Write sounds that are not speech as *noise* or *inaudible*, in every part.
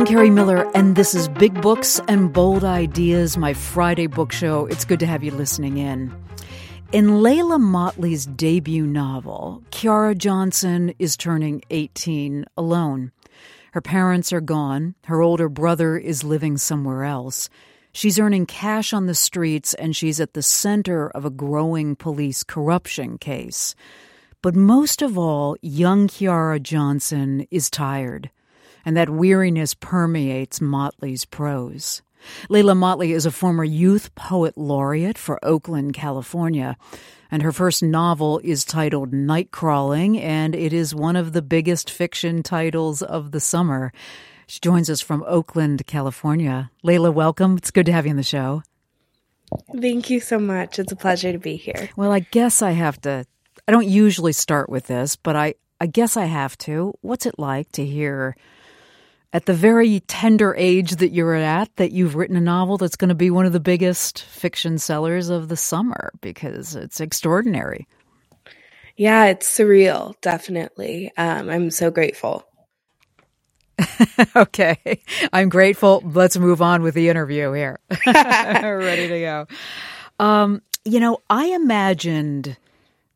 I'm Kerri Miller, and this is Big Books and Bold Ideas, my Friday book show. It's good to have you listening in. In Leila Mottley's debut novel, Kiara Johnson is turning 18 alone. Her parents are gone, her older brother is living somewhere else. She's earning cash on the streets, and she's at the center of a growing police corruption case. But most of all, young Kiara Johnson is tired, and that weariness permeates Mottley's prose. Leila Mottley is a former youth poet laureate for Oakland, California, and her first novel is titled Nightcrawling, and it is one of the biggest fiction titles of the summer. She joins us from Oakland, California. Leila, welcome. It's good to have you on the show. Thank you so much. It's a pleasure to be here. Well, I guess I have to. I don't usually start with this, but I, I guess I have to. What's it like to hear at the very tender age that you're at that you've written a novel that's going to be one of the biggest fiction sellers of the summer because it's extraordinary. Yeah, it's surreal, definitely. Um, I'm so grateful. *laughs* okay, I'm grateful. Let's move on with the interview here. *laughs* Ready to go. Um, you know, I imagined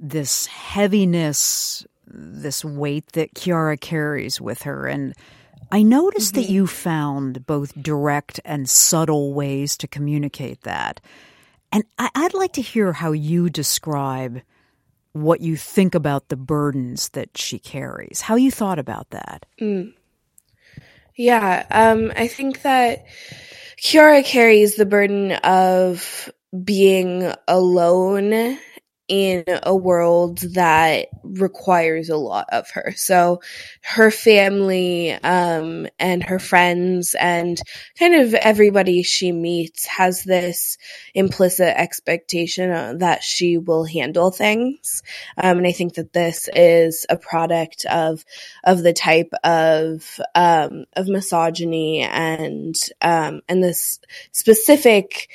this heaviness, this weight that Kiara carries with her, and I noticed mm-hmm. that you found both direct and subtle ways to communicate that. And I- would like to hear how you describe what you think about the burdens that she carries, how you thought about that. Mm. Yeah, um, I think that Kiara carries the burden of being alone in a world that requires a lot of her. So her family, um, and her friends and kind of everybody she meets has this implicit expectation uh, that she will handle things. Um, and I think that this is a product of, of the type of, um, of misogyny and, um, and this specific,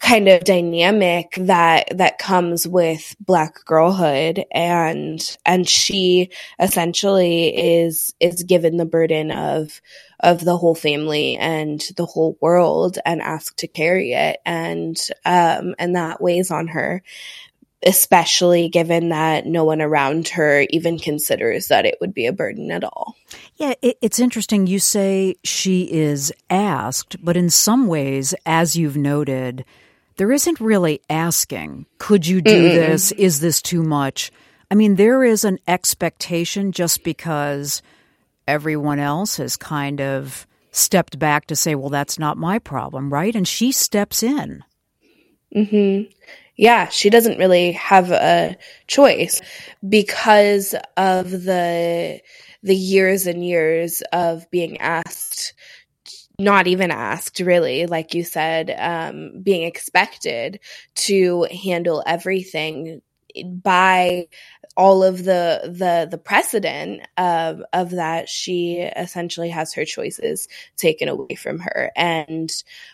kind of dynamic that that comes with black girlhood and and she essentially is is given the burden of of the whole family and the whole world and asked to carry it and um and that weighs on her especially given that no one around her even considers that it would be a burden at all. Yeah, it, it's interesting. You say she is asked, but in some ways, as you've noted, there isn't really asking, could you do mm this? Is this too much? I mean, there is an expectation just because everyone else has kind of stepped back to say, well, that's not my problem, right? And she steps in. Hmm. Yeah, she doesn't really have a choice because of the the years and years of being asked not even asked really like you said um, being expected to handle everything by all of the the the precedent of of that she essentially has her choices taken away from her and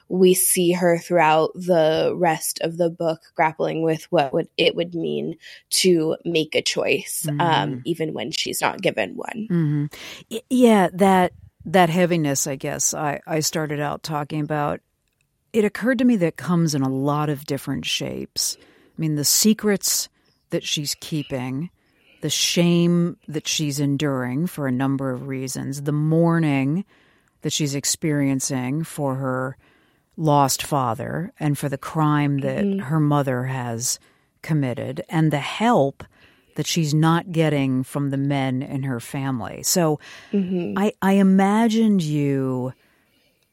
we see her throughout the rest of the book grappling with what would it would mean to make a choice um, mm-hmm. um, even when she's not given one mm-hmm. yeah that that heaviness, I guess, I, I started out talking about, it occurred to me that comes in a lot of different shapes. I mean, the secrets that she's keeping, the shame that she's enduring for a number of reasons, the mourning that she's experiencing for her lost father and for the crime that mm-hmm. her mother has committed, and the help that she's not getting from the men in her family. So mm-hmm. I, I imagined you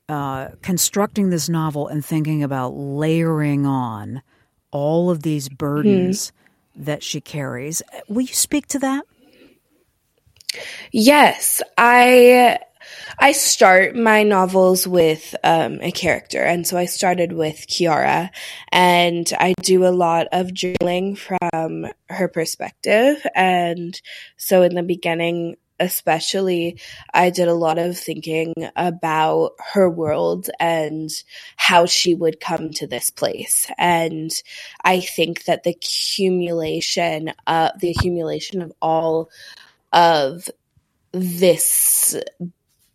uh, constructing this novel and thinking about layering on all of these burdens mm-hmm. that she carries. Will you speak to that? Yes, I I start my novels with um, a character, and so I started with Kiara, and I do a lot of journaling from her perspective. And so in the beginning, especially, I did a lot of thinking about her world and how she would come to this place. And I think that the accumulation, uh, the accumulation of all of this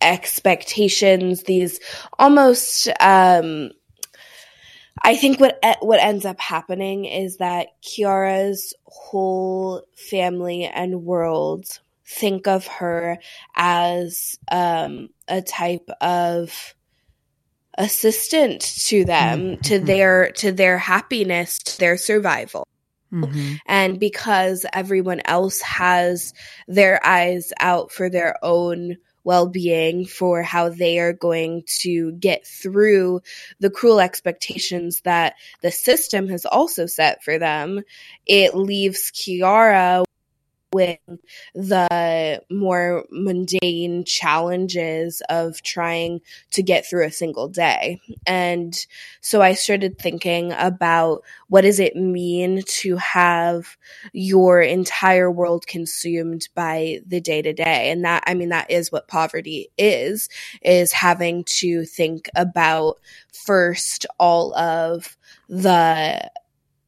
expectations, these almost um, I think what what ends up happening is that Kiara's whole family and world think of her as um, a type of assistant to them mm-hmm. to their to their happiness to their survival mm-hmm. and because everyone else has their eyes out for their own well-being for how they are going to get through the cruel expectations that the system has also set for them. It leaves kiara with the more mundane challenges of trying to get through a single day. And so I started thinking about what does it mean to have your entire world consumed by the day to day? And that, I mean, that is what poverty is, is having to think about first all of the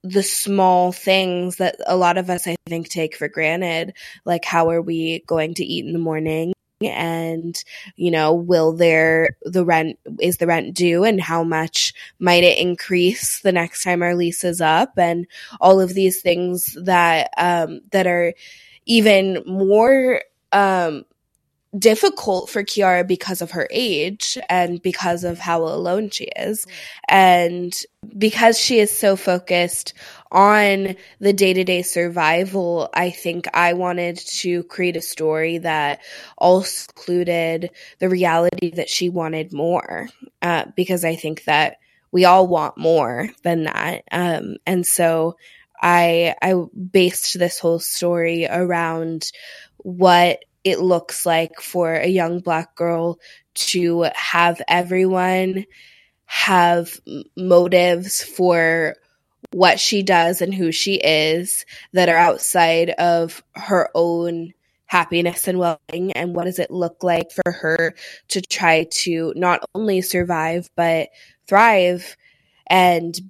the small things that a lot of us, I think, take for granted, like how are we going to eat in the morning? and you know will there the rent is the rent due and how much might it increase the next time our lease is up and all of these things that um that are even more um difficult for Kiara because of her age and because of how alone she is. And because she is so focused on the day to day survival, I think I wanted to create a story that also included the reality that she wanted more. Uh, because I think that we all want more than that. Um, and so I, I based this whole story around what it looks like for a young black girl to have everyone have motives for what she does and who she is that are outside of her own happiness and well-being and what does it look like for her to try to not only survive but thrive and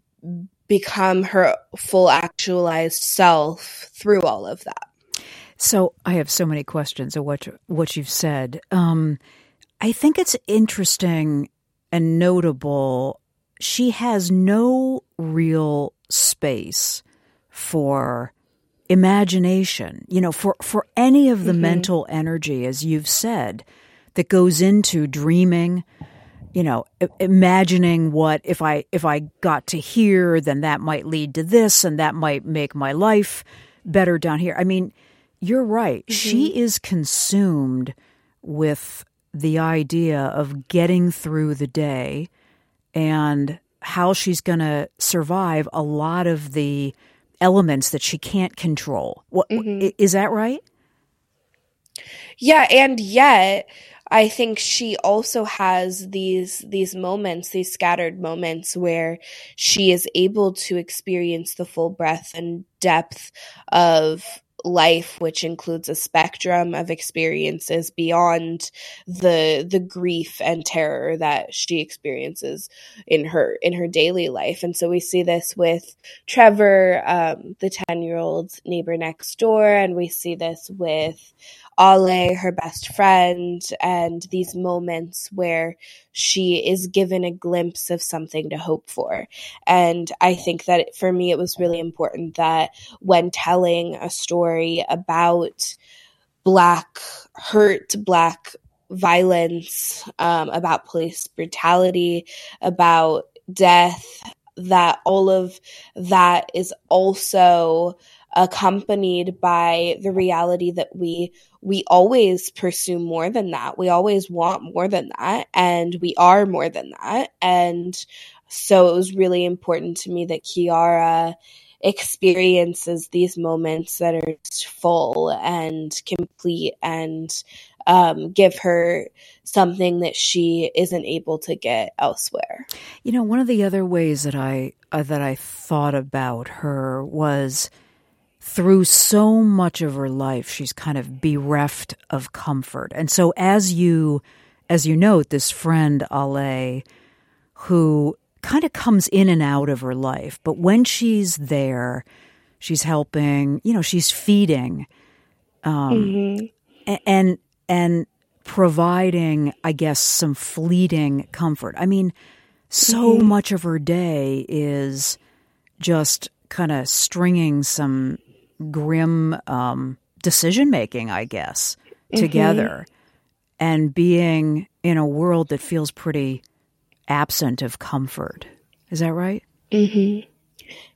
become her full actualized self through all of that so I have so many questions of what what you've said. Um, I think it's interesting and notable. She has no real space for imagination. You know, for for any of the mm-hmm. mental energy, as you've said, that goes into dreaming. You know, imagining what if I if I got to here, then that might lead to this, and that might make my life better down here. I mean you're right. Mm-hmm. She is consumed with the idea of getting through the day and how she's going to survive a lot of the elements that she can't control. What, mm-hmm. Is that right? Yeah, and yet I think she also has these these moments, these scattered moments where she is able to experience the full breadth and depth of life which includes a spectrum of experiences beyond the the grief and terror that she experiences in her in her daily life. And so we see this with trevor um, the 10 year old neighbor next door and we see this with Ale, her best friend, and these moments where she is given a glimpse of something to hope for. And I think that for me, it was really important that when telling a story about Black hurt, Black violence, um, about police brutality, about death, that all of that is also accompanied by the reality that we we always pursue more than that. We always want more than that and we are more than that. And so it was really important to me that Kiara experiences these moments that are full and complete and um, give her something that she isn't able to get elsewhere. You know, one of the other ways that I uh, that I thought about her was through so much of her life she's kind of bereft of comfort and so as you as you note this friend ale who kind of comes in and out of her life but when she's there she's helping you know she's feeding um, mm-hmm. and and providing, I guess, some fleeting comfort. I mean, so mm-hmm. much of her day is just kind of stringing some grim um, decision making, I guess, mm-hmm. together and being in a world that feels pretty absent of comfort. Is that right? Mm-hmm.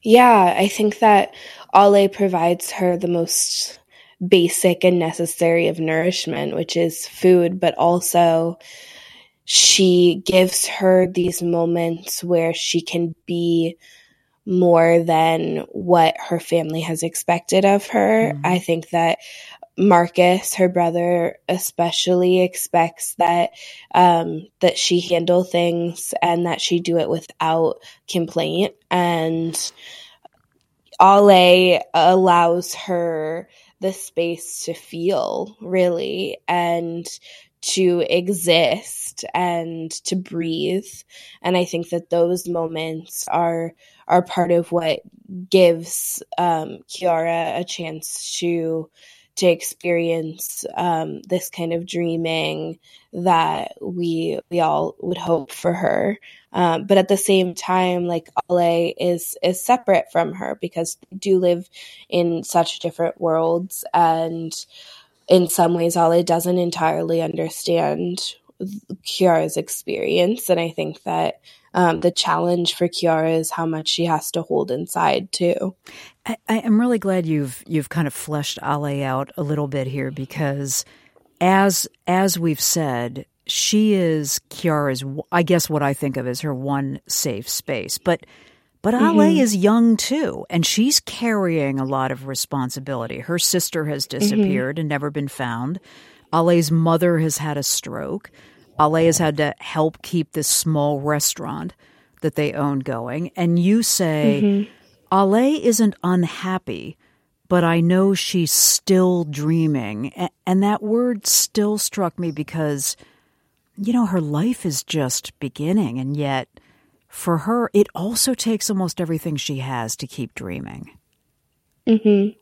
Yeah, I think that Ale provides her the most basic and necessary of nourishment, which is food, but also she gives her these moments where she can be more than what her family has expected of her. Mm-hmm. I think that Marcus, her brother, especially expects that um, that she handle things and that she do it without complaint. And Ale allows her the space to feel really and to exist and to breathe. And I think that those moments are are part of what gives um, Kiara a chance to to experience um, this kind of dreaming that we we all would hope for her. Um, but at the same time, like Ale is is separate from her because they do live in such different worlds, and in some ways, Ale doesn't entirely understand Kiara's experience, and I think that um, the challenge for Kiara is how much she has to hold inside too. I, am really glad you've you've kind of fleshed Ale out a little bit here because as as we've said, she is Kiara's. I guess what I think of as her one safe space, but. But mm-hmm. Ale is young too, and she's carrying a lot of responsibility. Her sister has mm-hmm. disappeared mm-hmm. and never been found. Ale's mother has had a stroke. Ale has had to help keep this small restaurant that they own going. And you say, mm-hmm. Ale isn't unhappy, but I know she's still dreaming. And that word still struck me because, you know, her life is just beginning. And yet, for her, it also takes almost everything she has to keep dreaming. Mm-hmm.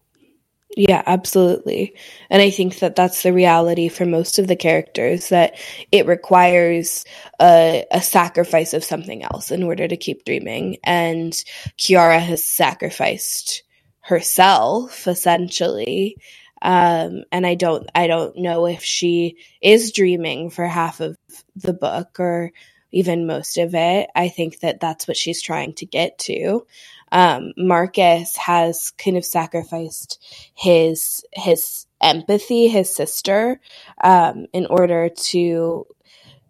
Yeah, absolutely. And I think that that's the reality for most of the characters that it requires a, a sacrifice of something else in order to keep dreaming. And Kiara has sacrificed herself essentially. Um, and I don't, I don't know if she is dreaming for half of the book or even most of it. I think that that's what she's trying to get to um, Marcus has kind of sacrificed his his empathy, his sister, um, in order to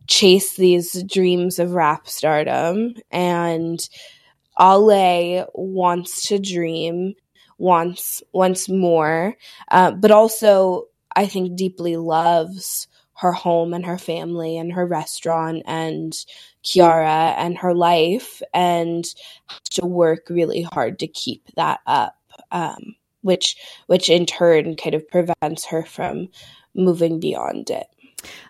chase these dreams of rap stardom. And Ale wants to dream once once more, uh, but also I think deeply loves her home and her family and her restaurant and Kiara and her life and to work really hard to keep that up, um, which which in turn kind of prevents her from moving beyond it.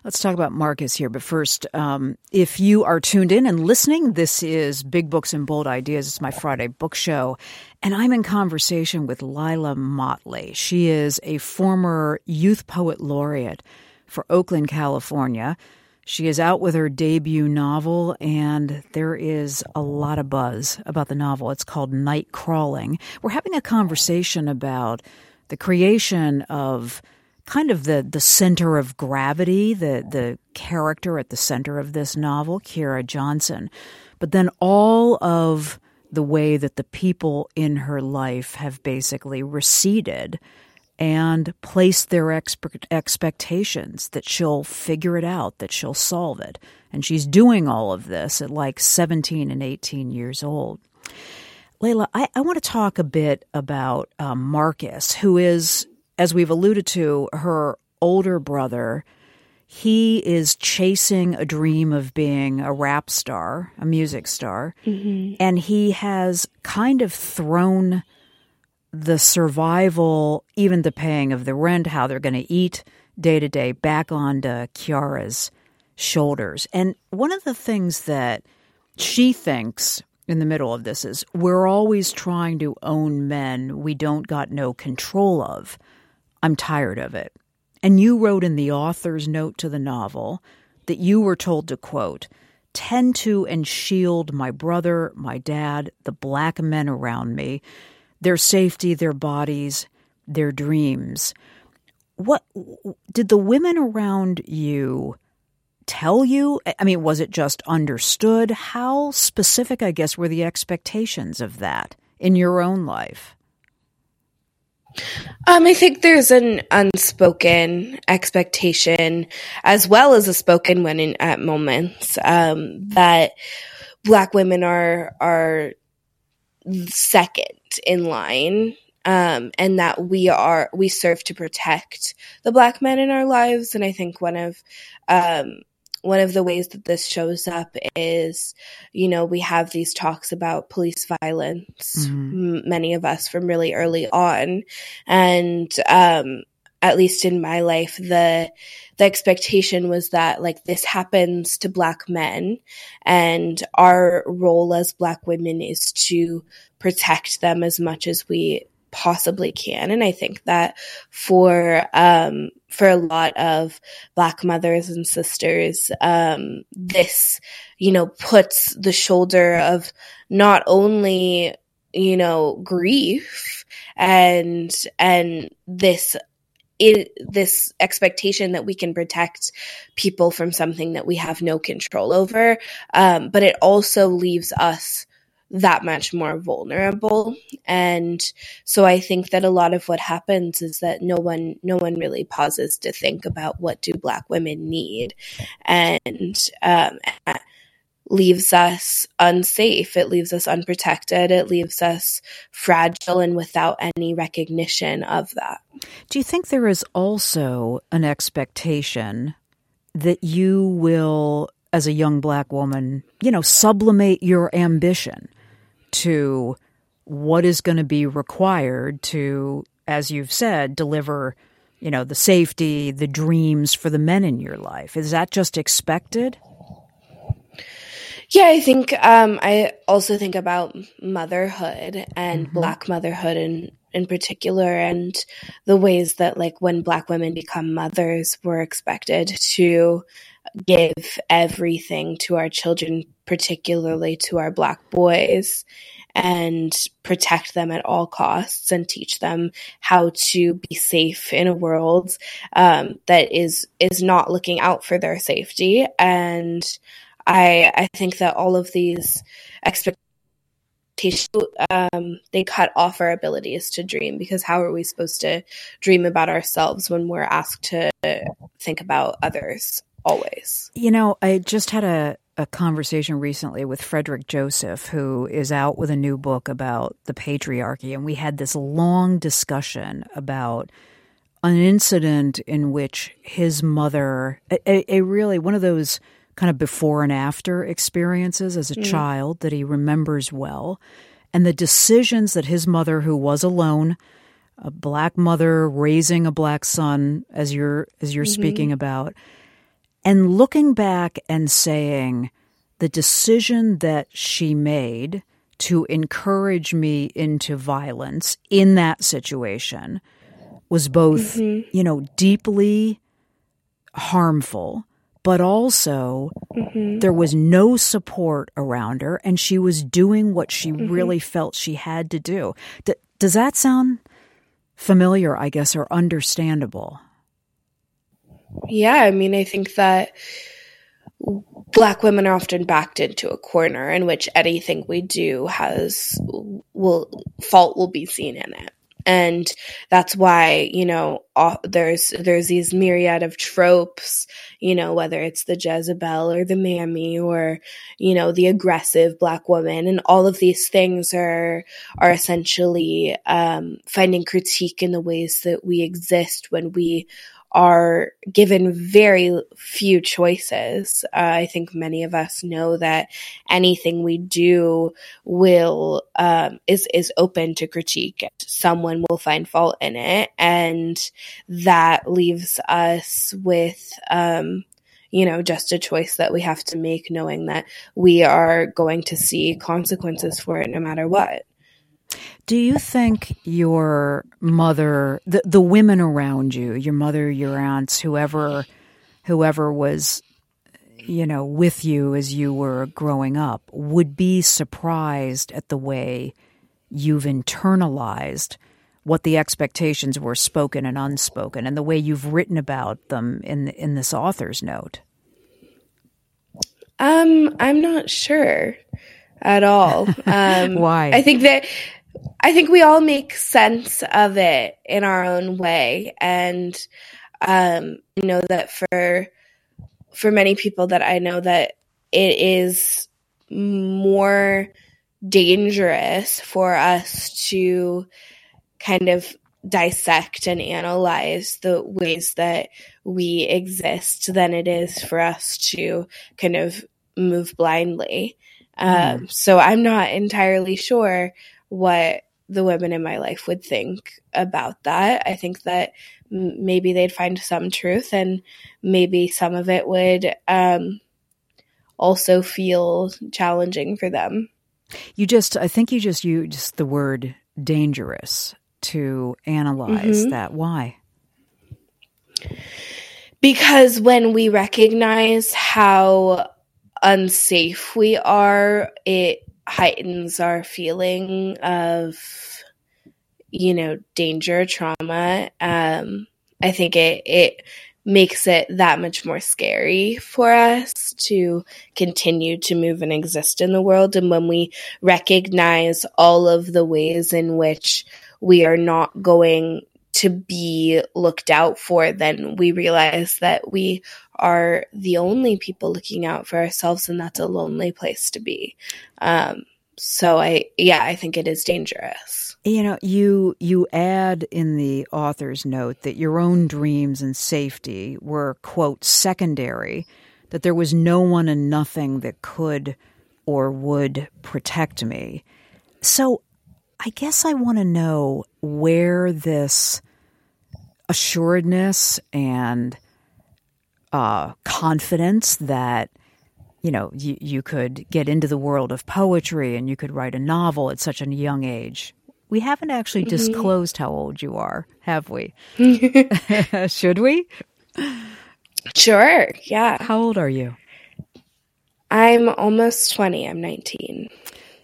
Let's talk about Marcus here. But first, um, if you are tuned in and listening, this is Big Books and Bold Ideas. It's my Friday book show. And I'm in conversation with Leila Mottley. She is a former youth poet laureate for Oakland, California. She is out with her debut novel, and there is a lot of buzz about the novel. It's called Nightcrawling. We're having a conversation about the creation of kind of the, the center of gravity, the, the character at the center of this novel, Kiara Johnson, but then all of the way that the people in her life have basically receded and place their expe- expectations that she'll figure it out, that she'll solve it. And she's doing all of this at like 17 and 18 years old. Leila, I, I want to talk a bit about um, Marcus, who is, as we've alluded to, her older brother. He is chasing a dream of being a rap star, a music star, mm-hmm. and he has kind of thrown the survival, even the paying of the rent, how they're going to eat day to day, back onto Kiara's shoulders. And one of the things that she thinks in the middle of this is we're always trying to own men we don't got no control of. I'm tired of it. And you wrote in the author's note to the novel that you were told to quote, tend to and shield my brother, my dad, the black men around me, their safety, their bodies, their dreams. What did the women around you tell you? I mean, was it just understood? How specific, I guess, were the expectations of that in your own life? Um, I think there's an unspoken expectation, as well as a spoken one in, at moments, um, that black women are are second in line, um, and that we are we serve to protect the black men in our lives. And I think one of um, one of the ways that this shows up is, you know, we have these talks about police violence, mm-hmm. m- many of us from really early on. And, um, at least in my life, the, the expectation was that like this happens to black men and our role as black women is to protect them as much as we possibly can. And I think that for, um, for a lot of black mothers and sisters, um, this, you know, puts the shoulder of not only, you know, grief and, and this it, this expectation that we can protect people from something that we have no control over. Um, but it also leaves us that much more vulnerable and so i think that a lot of what happens is that no one no one really pauses to think about what do black women need and um, leaves us unsafe it leaves us unprotected it leaves us fragile and without any recognition of that do you think there is also an expectation that you will as a young black woman, you know, sublimate your ambition to what is going to be required to, as you've said, deliver, you know, the safety, the dreams for the men in your life. Is that just expected? Yeah, I think um, I also think about motherhood and mm-hmm. Black motherhood in in particular, and the ways that like when Black women become mothers, we're expected to give everything to our children, particularly to our Black boys, and protect them at all costs and teach them how to be safe in a world um, that is is not looking out for their safety. And I I think that all of these expectations um, they cut off our abilities to dream because how are we supposed to dream about ourselves when we're asked to think about others always? You know, I just had a a conversation recently with Frederick Joseph, who is out with a new book about the patriarchy. And we had this long discussion about an incident in which his mother, a, a really one of those kind of before and after experiences as a mm. child that he remembers well, and the decisions that his mother, who was alone, a black mother raising a black son, as you're as you're mm-hmm. speaking about, and looking back and saying the decision that she made to encourage me into violence in that situation was both, mm-hmm. you know, deeply harmful, but also mm-hmm. there was no support around her and she was doing what she mm-hmm. really felt she had to do. D- does that sound familiar, I guess, or understandable? Yeah, I mean, I think that black women are often backed into a corner in which anything we do has will fault will be seen in it and that's why you know there's there's these myriad of tropes you know whether it's the jezebel or the mammy or you know the aggressive black woman. And all of these things are are essentially um, finding critique in the ways that we exist when we are given very few choices. Uh, I think many of us know that anything we do will um, is is open to critique. Someone will find fault in it, and that leaves us with. Um, you know, just a choice that we have to make, knowing that we are going to see consequences for it no matter what. Do you think your mother, the, the women around you, your mother, your aunts, whoever, whoever was, you know, with you as you were growing up, would be surprised at the way you've internalized what the expectations were, spoken and unspoken, and the way you've written about them in in this author's note? Um, I'm not sure at all. *laughs* Um, Why? I think that I think we all make sense of it in our own way, and um, I know that for for many people that I know that it is more dangerous for us to kind of dissect and analyze the ways that we exist than it is for us to kind of move blindly. Mm. Um, so I'm not entirely sure what the women in my life would think about that. I think that m- maybe they'd find some truth and maybe some of it would um, also feel challenging for them. You just, I think you just used the word dangerous to analyze mm-hmm. that. Why? Because when we recognize how unsafe we are, it heightens our feeling of, you know, danger, trauma. Um, I think it, it makes it that much more scary for us to continue to move and exist in the world. And when we recognize all of the ways in which we are not going to be looked out for, then we realize that we are the only people looking out for ourselves, and that's a lonely place to be. Um, so I, yeah, I think it is dangerous. You know, you you add in the author's note that your own dreams and safety were quote secondary, that there was no one and nothing that could or would protect me. So I guess I want to know where this assuredness and uh, confidence that you know you, you could get into the world of poetry and you could write a novel at such a young age. We haven't actually mm-hmm. disclosed how old you are, have we? *laughs* *laughs* Should we? Sure. Yeah. How old are you? I'm almost 20. I'm 19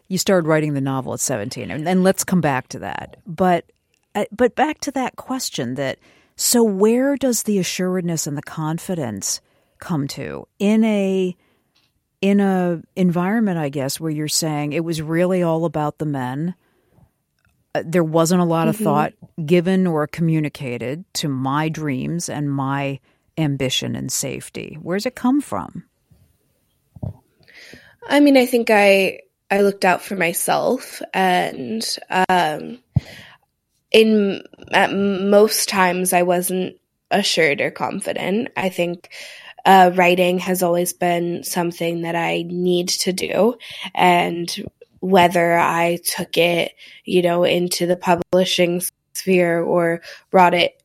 you started writing the novel at 17 and, and let's come back to that but uh, but back to that question that so where does the assuredness and the confidence come to? In a in a environment i guess where you're saying it was really all about the men. Uh, there wasn't a lot of mm-hmm. thought given or communicated to my dreams and my ambition and safety. Where's it come from? I mean i think i I looked out for myself and um, in at most times I wasn't assured or confident. I think uh, writing has always been something that I need to do and whether I took it, you know, into the publishing sphere or brought it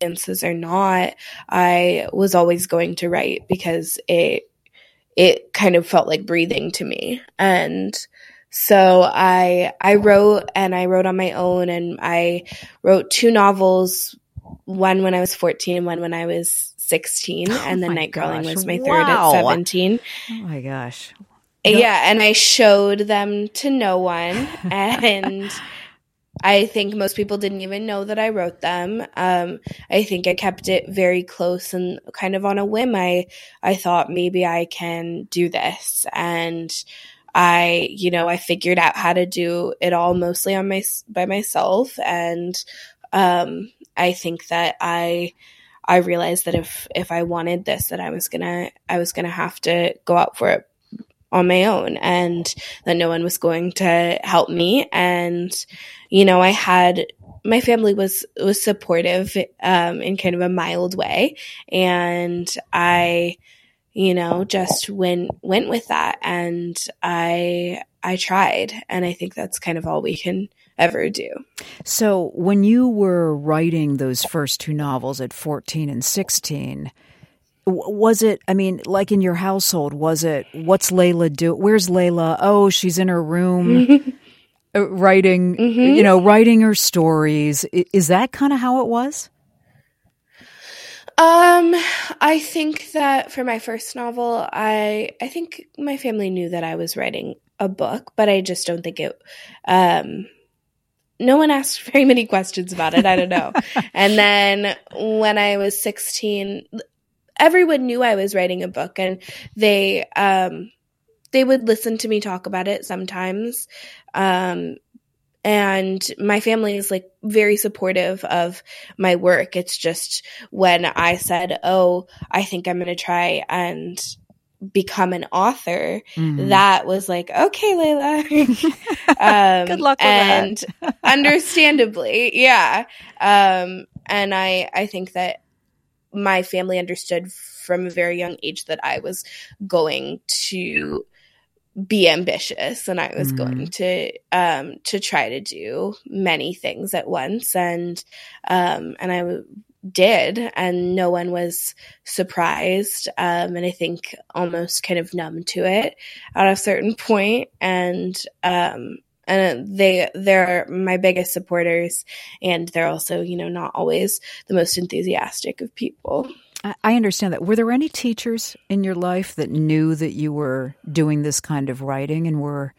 instances or not, I was always going to write because it it kind of felt like breathing to me. And so I I wrote and I wrote on my own and I wrote two novels, one when I was 14 and one when I was 16 *gasps* oh and then Nightcrawling was my third wow. at 17. Oh my gosh. Yeah, and I showed them to no one *laughs* and I think most people didn't even know that I wrote them. Um, I think I kept it very close and kind of on a whim. I I thought maybe I can do this, and I you know I figured out how to do it all mostly on my by myself, and um, I think that I I realized that if if I wanted this, that I was gonna I was gonna have to go out for it on my own and that no one was going to help me. And you know i had my family was was supportive um, in kind of a mild way. And i you know just went went with that and i i tried and i think that's kind of all we can ever do so when you were writing those first two novels at 14 and 16 was it i mean like in your household was it what's Leila do where's Leila oh she's in her room *laughs* uh, writing, mm-hmm. you know, writing her stories. Is that kind of how it was? Um, I think that for my first novel, I I think my family knew that I was writing a book, but I just don't think it um no one asked *laughs* very many questions about it. I don't know. *laughs* and then when I was 16, everyone knew I was writing a book and they um they would listen to me talk about it sometimes. Um and my family is like very supportive of my work. It's just when I said, "Oh, I think I'm going to try and become an author," mm. that was like, "Okay, Leila." *laughs* um, Good luck and understandably, yeah. Um, and I I think that my family understood from a very young age that I was going to be ambitious and I was mm. going to um to try to do many things at once. And um and I w- did. And no one was surprised um and I think almost kind of numb to it at a certain point. And um and they they're my biggest supporters. And they're also you know not always the most enthusiastic of people I understand that. Were there any teachers in your life that knew that you were doing this kind of writing and were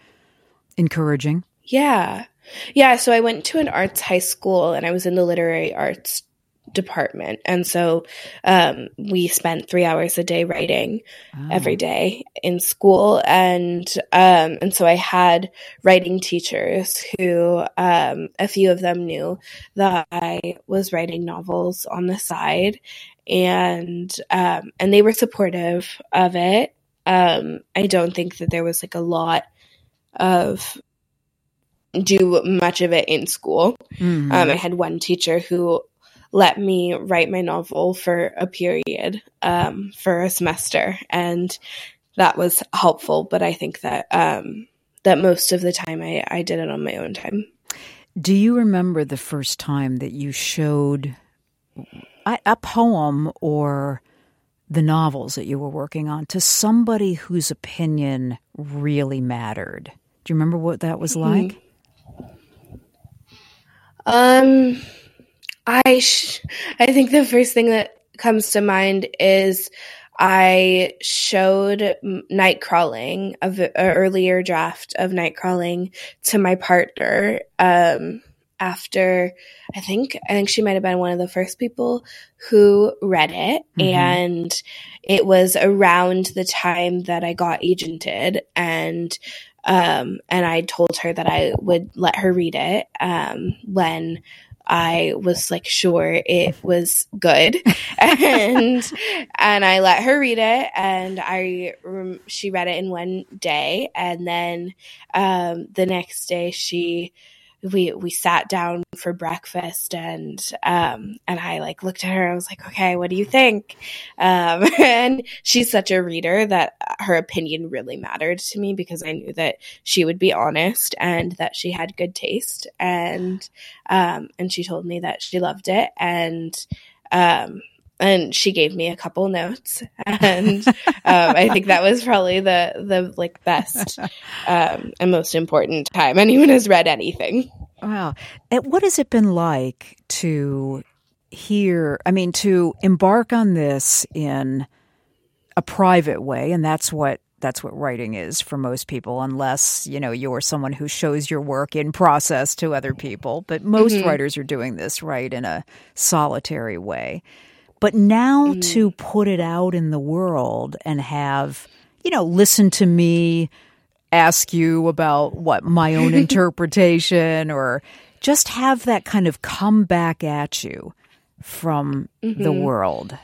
encouraging? Yeah. Yeah. So I went to an arts high school and I was in the literary arts department. And so um, we spent three hours a day writing oh. every day in school. And um, and so I had writing teachers who um, a few of them knew that I was writing novels on the side and um, and they were supportive of it. Um, I don't think that there was like a lot of do much of it in school. Mm-hmm. Um, I had one teacher who let me write my novel for a period um, for a semester, and that was helpful. But I think that um, that most of the time I, I did it on my own time. Do you remember the first time that you showed a poem or the novels that you were working on to somebody whose opinion really mattered. Do you remember what that was like? Um, I sh- I think the first thing that comes to mind is I showed night crawling of an earlier draft of night crawling to my partner. Um, after I think I think she might have been one of the first people who read it. Mm-hmm. and it was around the time that I got agented. And um and I told her that I would let her read it um when I was like sure it was good. *laughs* And and I let her read it. And I she read it in one day. And then um the next day she we we sat down for breakfast and um and I like looked at her I was like okay what do you think? Um *laughs* and she's such a reader that her opinion really mattered to me because I knew that she would be honest and that she had good taste. And um and she told me that she loved it. And um and she gave me a couple notes and um, i think that was probably the the like best *laughs* um, and most important time anyone has read anything. Wow. And what has it been like to hear i mean to embark on this in a private way? And that's what that's what writing is for most people unless you know you're someone who shows your work in process to other people. But most mm-hmm. writers are doing this right in a solitary way but now mm. to put it out in the world and have, you know, listen to me ask you about what my own *laughs* interpretation or just have that kind of come back at you from mm-hmm. the world.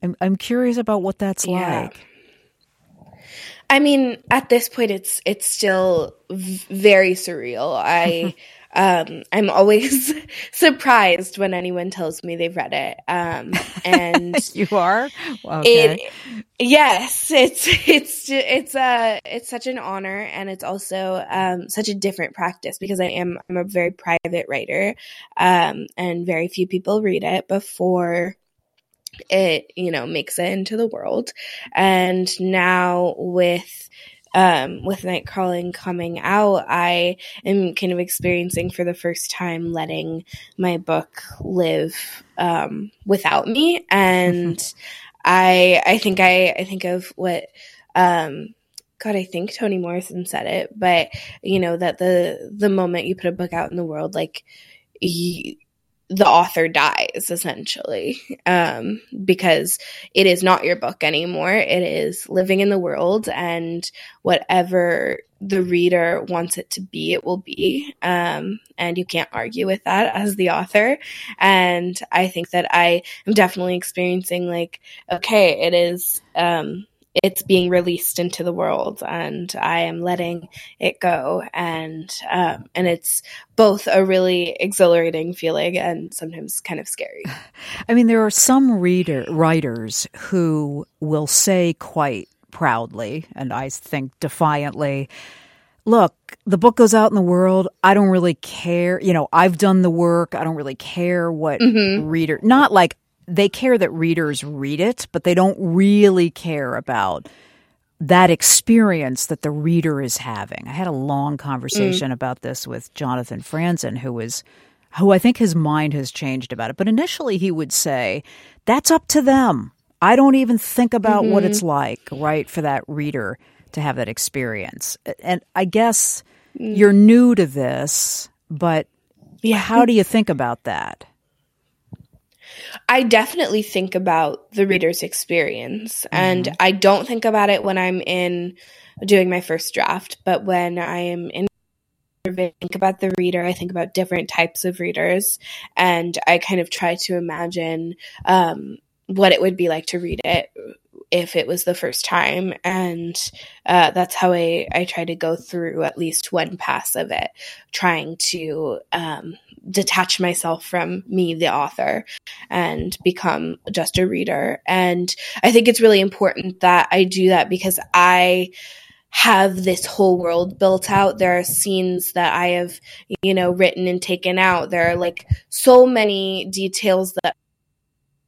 I'm, I'm curious about what that's yeah. like. I mean, at this point, it's it's still v- very surreal. I *laughs* um, I'm always *laughs* surprised when anyone tells me they've read it. Um, *laughs* and you are, okay. It, yes, it's it's it's a uh, it's such an honor, and it's also um, such a different practice because I am I'm a very private writer, um, and very few people read it before it you know makes it into the world, and now with um, with Nightcrawling coming out, I am kind of experiencing for the first time letting my book live um, without me, and I I think I I think of what. Um, God, I think Toni Morrison said it, but you know that the the moment you put a book out in the world, like you, the author dies essentially um, because it is not your book anymore. It is living in the world, and whatever the reader wants it to be, it will be. Um, and you can't argue with that as the author. And I think that I am definitely experiencing like, okay, it is. Um, it's being released into the world and I am letting it go and um, and it's both a really exhilarating feeling and sometimes kind of scary. *laughs* I mean there are some reader writers who will say quite proudly and I think defiantly look, the book goes out in the world. I don't really care. You know, I've done the work. I don't really care what mm-hmm. reader, not like they care that readers read it, but they don't really care about that experience that the reader is having. I had a long conversation mm. about this with Jonathan Franzen, who was who I think his mind has changed about it. But initially he would say, That's up to them. I don't even think about mm-hmm. what it's like, right, for that reader to have that experience. And I guess mm. you're new to this, but yeah, how do you think about that? I definitely think about the reader's experience. Mm-hmm. And I don't think about it when I'm in doing my first draft, but when I am in think about the reader. I think about different types of readers, and I kind of try to imagine um, what it would be like to read it if it was the first time. And uh, that's how I, I try to go through at least one pass of it, trying to um, detach myself from me, the author, and become just a reader. And I think it's really important that I do that because I have this whole world built out. There are scenes that I have, you know, written and taken out. There are like so many details that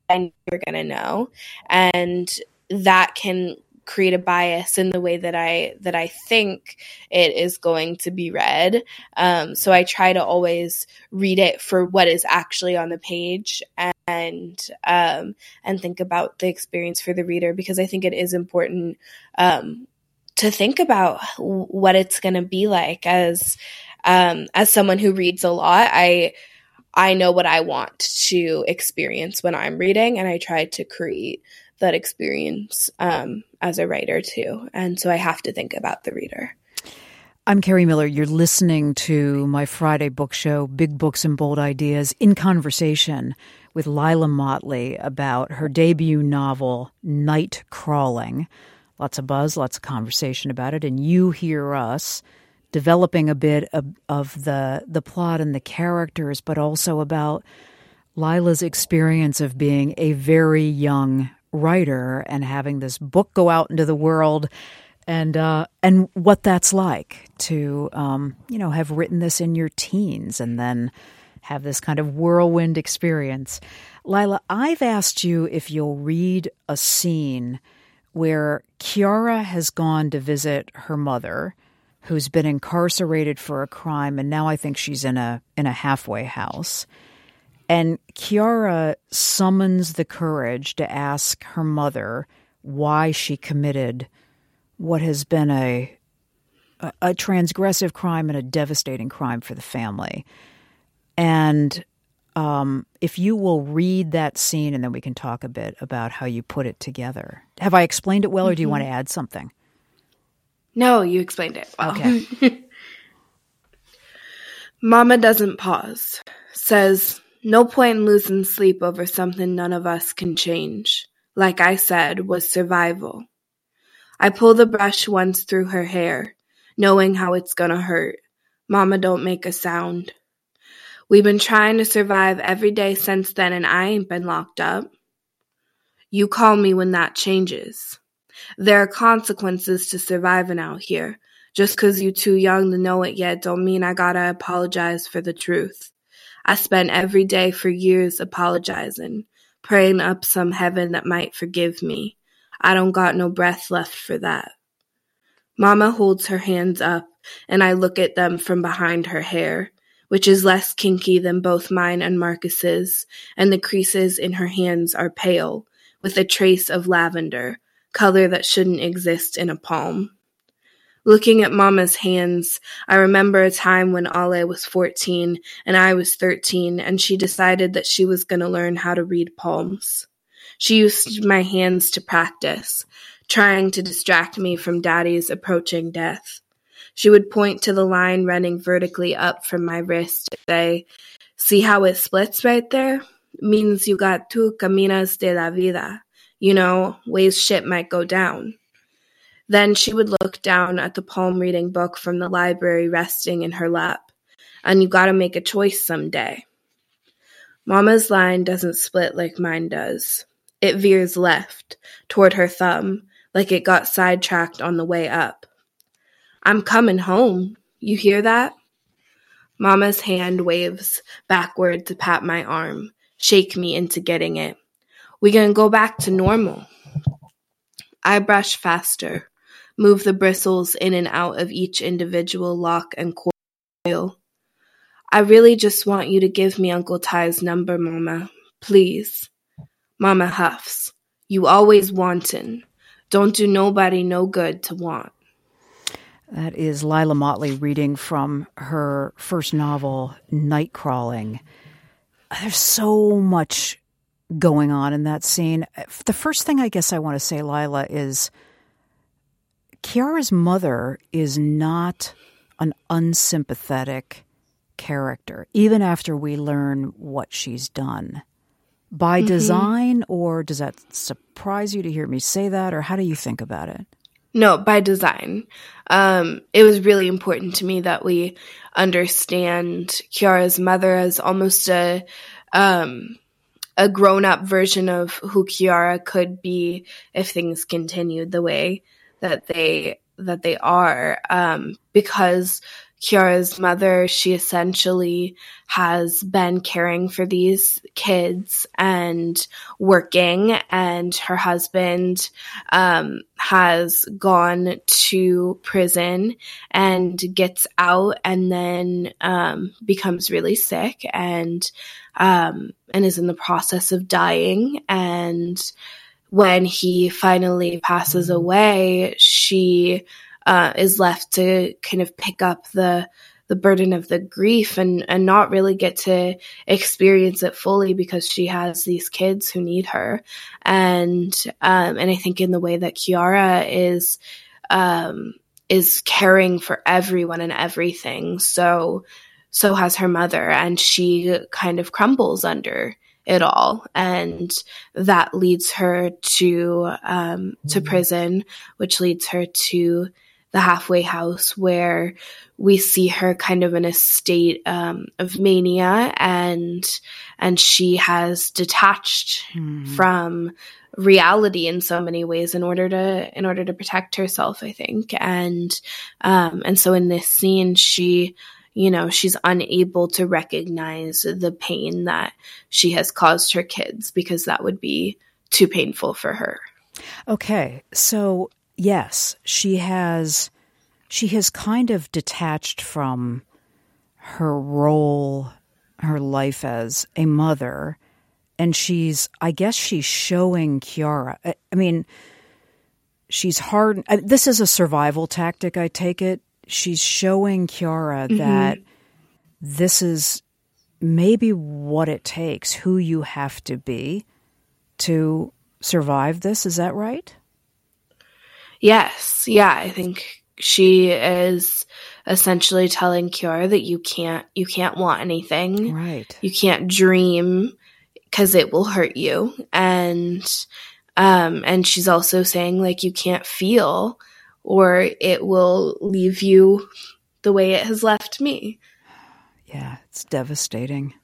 I you're going to know. And that can create a bias in the way that I that I think it is going to be read. Um, so I try to always read it for what is actually on the page and um, and think about the experience for the reader because I think it is important um, to think about what it's going to be like as um, as someone who reads a lot. I I know what I want to experience when I'm reading, and I try to create that experience um, as a writer too. And so I have to think about the reader. I'm Kerri Miller. You're listening to my Friday book show, Big Books and Bold Ideas, in conversation with Leila Mottley about her debut novel, Nightcrawling. Lots of buzz, lots of conversation about it, and you hear us developing a bit of, of the the plot and the characters, but also about Leila's experience of being a very young writer and having this book go out into the world and uh, and what that's like to um, you know have written this in your teens and then have this kind of whirlwind experience. Leila, I've asked you if you'll read a scene where Kiara has gone to visit her mother, who's been incarcerated for a crime, and now I think she's in a in a halfway house. And Kiara summons the courage to ask her mother why she committed what has been a, a, a transgressive crime and a devastating crime for the family. And um, if you will read that scene and then we can talk a bit about how you put it together. Have I explained it well, mm-hmm. or do you want to mm-hmm. add something? No, you explained it well. Okay. *laughs* Mama doesn't pause, says, no point in losing sleep over something none of us can change. Like I said, was survival. I pull the brush once through her hair, knowing how it's gonna hurt. Mama don't make a sound. We've been trying to survive every day since then and I ain't been locked up. You call me when that changes. There are consequences to surviving out here. Just 'cause you too young to know it yet don't mean I gotta apologize for the truth. I spent every day for years apologizing, praying up some heaven that might forgive me. I don't got no breath left for that. Mama holds her hands up, and I look at them from behind her hair, which is less kinky than both mine and Marcus's, and the creases in her hands are pale, with a trace of lavender, color that shouldn't exist in a palm. Looking at Mama's hands, I remember a time when Ale was 14 and I was 13, and she decided that she was going to learn how to read palms. She used my hands to practice, trying to distract me from Daddy's approaching death. She would point to the line running vertically up from my wrist and say, See how it splits right there? Means you got two caminas de la vida. You know, ways shit might go down. Then she would look down at the palm reading book from the library resting in her lap. And you gotta make a choice someday. Mama's line doesn't split like mine does. It veers left, toward her thumb, like it got sidetracked on the way up. I'm coming home. You hear that? Mama's hand waves backward to pat my arm, shake me into getting it. We gonna go back to normal. I brush faster, move the bristles in and out of each individual lock and coil. I really just want you to give me Uncle Ty's number, Mama. Please. Mama huffs. You always wantin'. Don't do nobody no good to want. That is Leila Mottley reading from her first novel, Nightcrawling. There's so much going on in that scene. The first thing I guess I want to say, Leila, is Kiara's mother is not an unsympathetic character, even after we learn what she's done by mm-hmm. design, or does that surprise you to hear me say that, or how do you think about it? No, by design. Um, it was really important to me that we understand Kiara's mother as almost a um, a grown up version of who Kiara could be if things continued the way that they that they are. Um, because Kiara's mother, she essentially has been caring for these kids and working, and her husband um, has gone to prison and gets out and then um, becomes really sick and um, and is in the process of dying and when he finally passes away, she uh, is left to kind of pick up the the burden of the grief and and not really get to experience it fully because she has these kids who need her. And um, and I think in the way that Kiara is um, is caring for everyone and everything so so has her mother and she kind of crumbles under it all and that leads her to um, to mm-hmm. prison which leads her to the halfway house where we see her kind of in a state um, of mania and and she has detached mm. from reality in so many ways in order to in order to protect herself i think and um and so in this scene she you know she's unable to recognize the pain that she has caused her kids because that would be too painful for her okay so yes, she has she has kind of detached from her role, her life as a mother, and she's I guess she's showing Kiara. I, I mean, she's hard. This is a survival tactic. I take it. She's showing Kiara mm-hmm. that this is maybe what it takes, who you have to be to survive this. Is that right? Yes. Yeah. I think she is essentially telling Kiara that you can't, you can't want anything. Right. You can't dream because it will hurt you. And, um, and she's also saying like you can't feel or it will leave you the way it has left me. Yeah, it's devastating.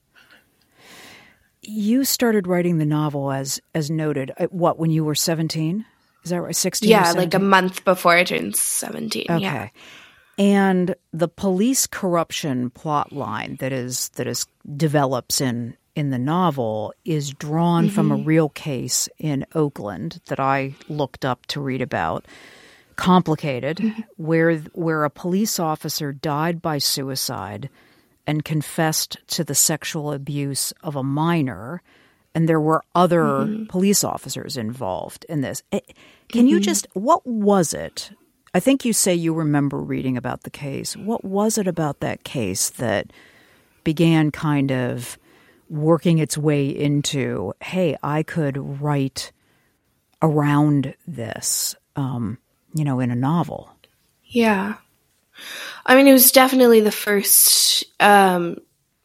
You started writing the novel as as noted. Uh, what when you were seventeen? Is that right? 16? Yeah, like a month before I turned 17. Okay. Yeah. And the police corruption plot line that is that is develops in in the novel is drawn mm-hmm. from a mm-hmm. real case in Oakland that I looked up to read about. Complicated, mm-hmm. where where a police officer died by suicide and confessed to the sexual abuse of a minor, and there were other mm-hmm. police officers involved in this. Eh, can mm-hmm. you just what was it? I think you say you remember reading about the case. What was it about that case that began kind of working its way into, hey, I could write around this, um, you know, in a novel? Yeah. I mean, it was definitely the first um,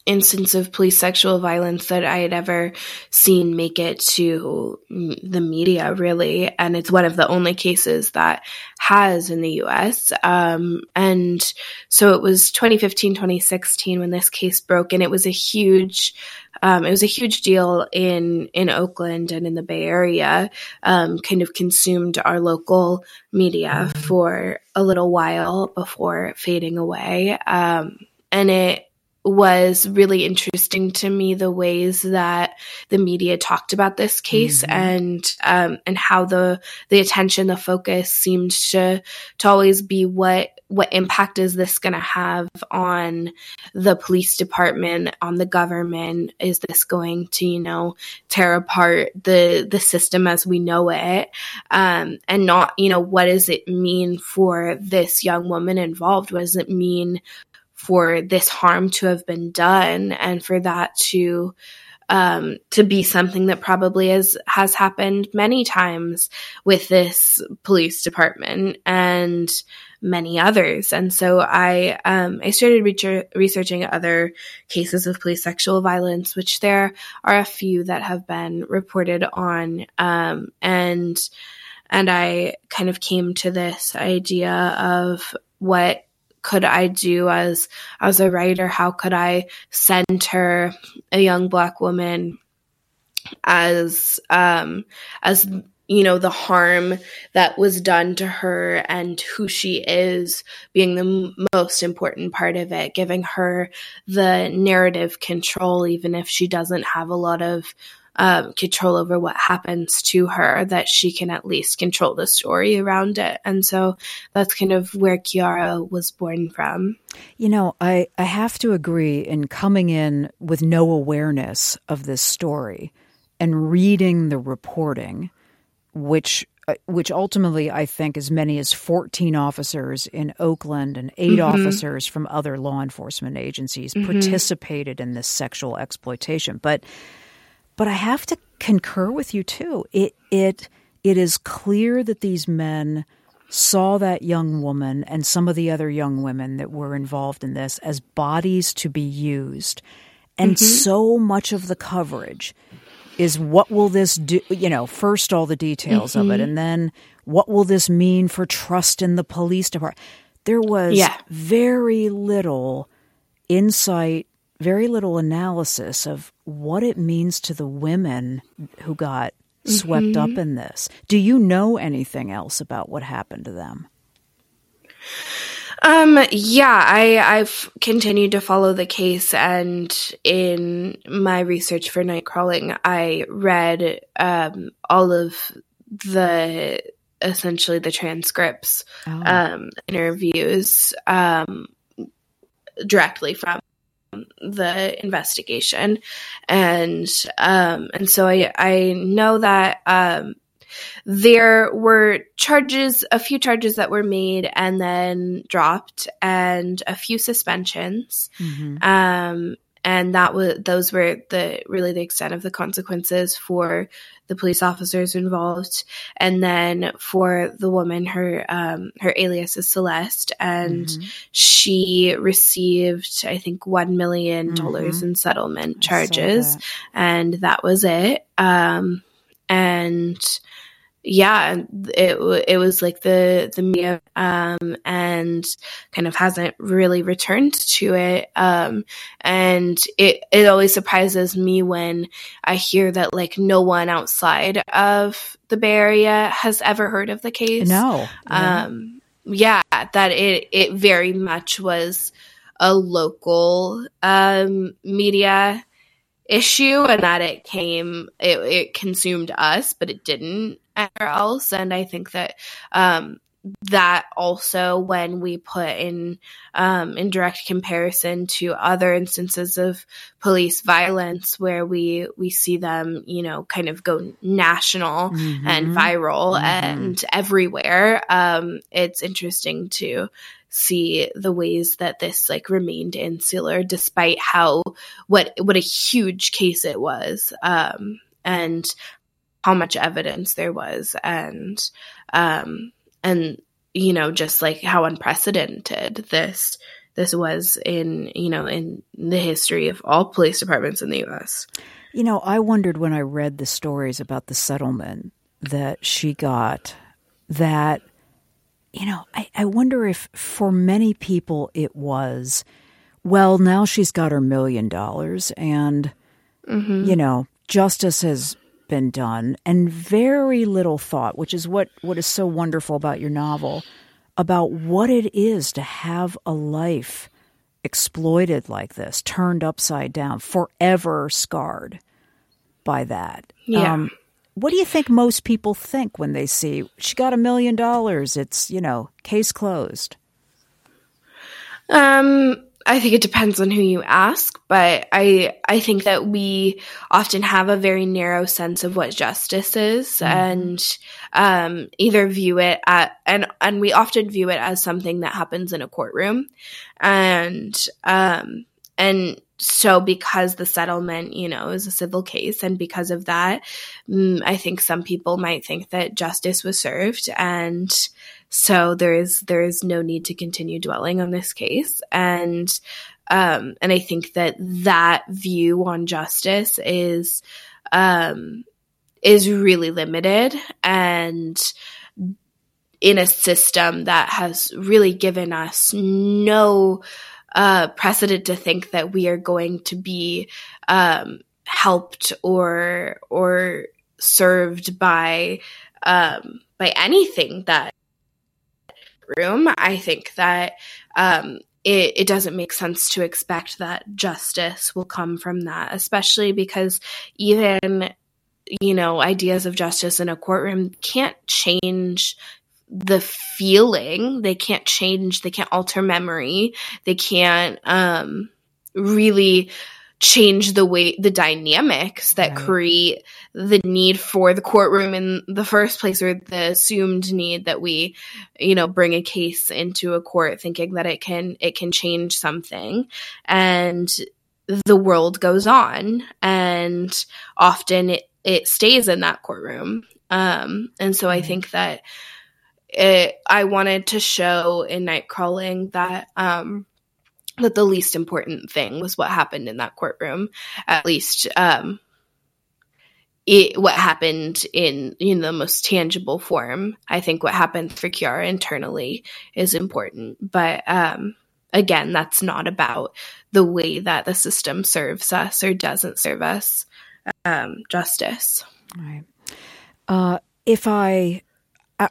instance of police sexual violence that I had ever seen make it to the media, really. And it's one of the only cases that has in the US. Um, and so it was 2015, 2016 when this case broke, and it was a huge um, it was a huge deal in in Oakland and in the Bay Area. Um, kind of consumed our local media mm-hmm. for a little while before fading away, um, and it was really interesting to me the ways that the media talked about this case mm-hmm. and um, and how the the attention the focus seemed to to always be what what impact is this going to have on the police department on the government? Is this going to you know tear apart the the system as we know it? Um, and not you know what does it mean for this young woman involved? What does it mean for this harm to have been done and for that to um, to be something that probably has has happened many times with this police department and many others. And so I um, I started researching other cases of police sexual violence, which there are a few that have been reported on, um, and and I kind of came to this idea of what could I do as as a writer? How could I center a young black woman as um, as you know the harm that was done to her and who she is being the m- most important part of it giving her the narrative control even if she doesn't have a lot of um, control over what happens to her, that she can at least control the story around it. And so that's kind of where Kiara was born from. You know, I, I have to agree in coming in with no awareness of this story and reading the reporting, which uh, which ultimately I think as many as 14 officers in Oakland and 8 mm-hmm. officers from other law enforcement agencies mm-hmm. participated in this sexual exploitation. But but I have to concur with you too. It it it is clear that these men saw that young woman and some of the other young women that were involved in this as bodies to be used. And mm-hmm. so much of the coverage is what will this do? You know, first all the details mm-hmm. of it, mm-hmm. and then what will this mean for trust in the police department? There was yeah. very little insight very little analysis of what it means to the women who got swept mm-hmm. up in this. Do you know anything else about what happened to them? Um, yeah, I, I've continued to follow the case, and in my research for Nightcrawling, I read um, all of the essentially the transcripts, oh. um, interviews um, directly from the investigation and um and so i i know that um there were charges a few charges that were made and then dropped and a few suspensions mm-hmm. um and that was those were the really the extent of the consequences for the police officers involved and then for the woman her um, her alias is celeste and mm-hmm. she received i think one million dollars mm-hmm. in settlement charges that. and that was it um, and yeah, it it was like the the media um, and kind of hasn't really returned to it. Um, and it it always surprises me when I hear that like no one outside of the Bay Area has ever heard of the case. No. Um, yeah, that it it very much was a local um, media issue and that it came it, it consumed us but it didn't anywhere else and i think that um, that also when we put in um, in direct comparison to other instances of police violence where we we see them you know kind of go national mm-hmm. and viral mm-hmm. and everywhere um, it's interesting to see the ways that this like remained insular despite how what what a huge case it was um, and how much evidence there was and um, and you know just like how unprecedented this this was in you know in the history of all police departments in the US. You know, I wondered when I read the stories about the settlement that she got that you know, I, I wonder if for many people it was, well, now she's got her million dollars and, mm-hmm. you know, justice has been done and very little thought, which is what, what is so wonderful about your novel, about what it is to have a life exploited like this, turned upside down, forever scarred by that. Yeah. Um, what do you think most people think when they see she got a million dollars? It's, you know, case closed. Um, I think it depends on who you ask, but I I think that we often have a very narrow sense of what justice is, mm-hmm. and um, either view it at and and we often view it as something that happens in a courtroom, and um, and so because the settlement, you know, is a civil case, and because of that, mm, I think some people might think that justice was served, and so there is there is no need to continue dwelling on this case. And um, and I think that that view on justice is um, is really limited and in a system that has really given us no uh, precedent to think that we are going to be um, helped or or served by um, by anything that room. I think that um, it, it, doesn't make sense to expect that justice will come from that, especially because even you know ideas of justice in a courtroom can't change the feeling they can't change they can't alter memory they can't um really change the way the dynamics that right. create the need for the courtroom in the first place or the assumed need that we you know bring a case into a court thinking that it can it can change something. And the world goes on and often it it stays in that courtroom. Um and so i think that it, i wanted to show in Nightcrawling that um that the least important thing was what happened in that courtroom. At least, um, it, what happened in in the most tangible form. I think what happened for Kiara internally is important, but um, again, that's not about the way that the system serves us or doesn't serve us um, justice. Right. Uh, if I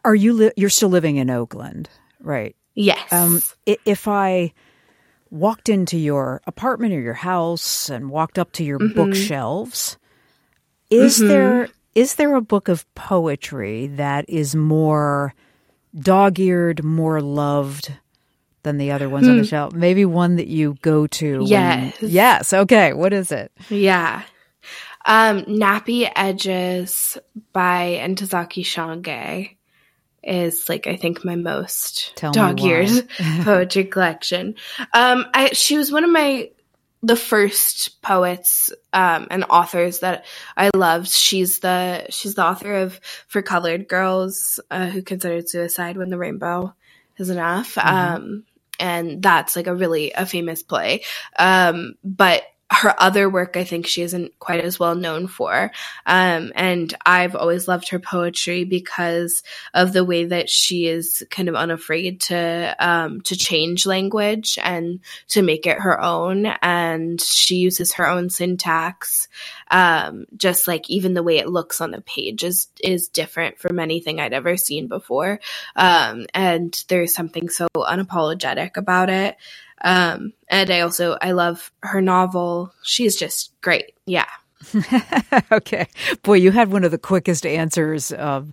are you li- you're still living in Oakland, right? Yes. Um, if I walked into your apartment or your house and walked up to your mm-hmm. bookshelves, is mm-hmm. there is there a book of poetry that is more dog-eared, more loved than the other ones on the hmm. shelf? Maybe one that you go to. Yes. When, yes. Okay. What is it? Yeah. Um, Nappy Edges by Ntozake Shange is like I think my most dog ears *laughs* poetry *laughs* collection. Um, I she was one of my the first poets um, and authors that I loved. She's the she's the author of For Colored Girls, uh, who considered suicide when the rainbow is enough. Mm-hmm. Um, and that's like a really a famous play. Um, but her other work, I think she isn't quite as well known for. Um, and I've always loved her poetry because of the way that she is kind of unafraid to um, to change language and to make it her own. And she uses her own syntax. Um, just like even the way it looks on the page is is different from anything I'd ever seen before. Um, and there's something so unapologetic about it. Um, and I also I love her novel. She's just great. Yeah. *laughs* okay, boy, you had one of the quickest answers of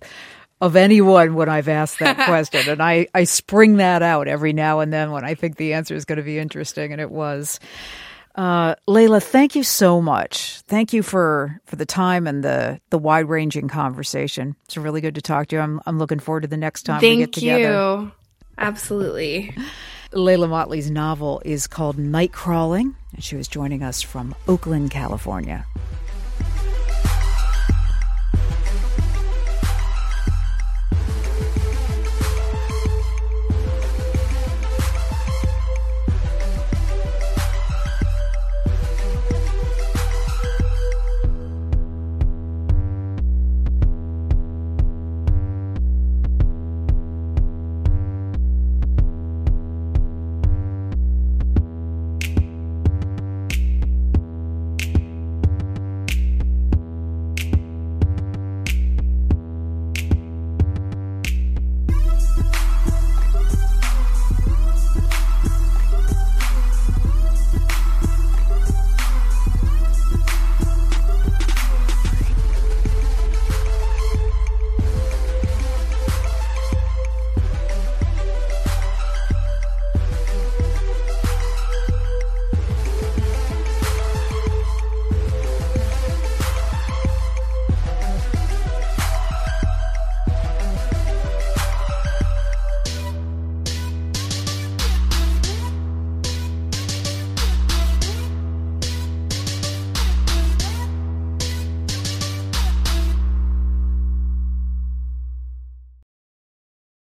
of anyone when I've asked that *laughs* question. and I, I spring that out every now and then when I think the answer is going to be interesting, and it was. Uh, Leila, thank you so much. Thank you for, for the time and the, the wide ranging conversation. It's really good to talk to you. I'm, I'm looking forward to the next time thank we get together. You. Absolutely. Leila Mottley's novel is called Nightcrawling, and she was joining us from Oakland, California.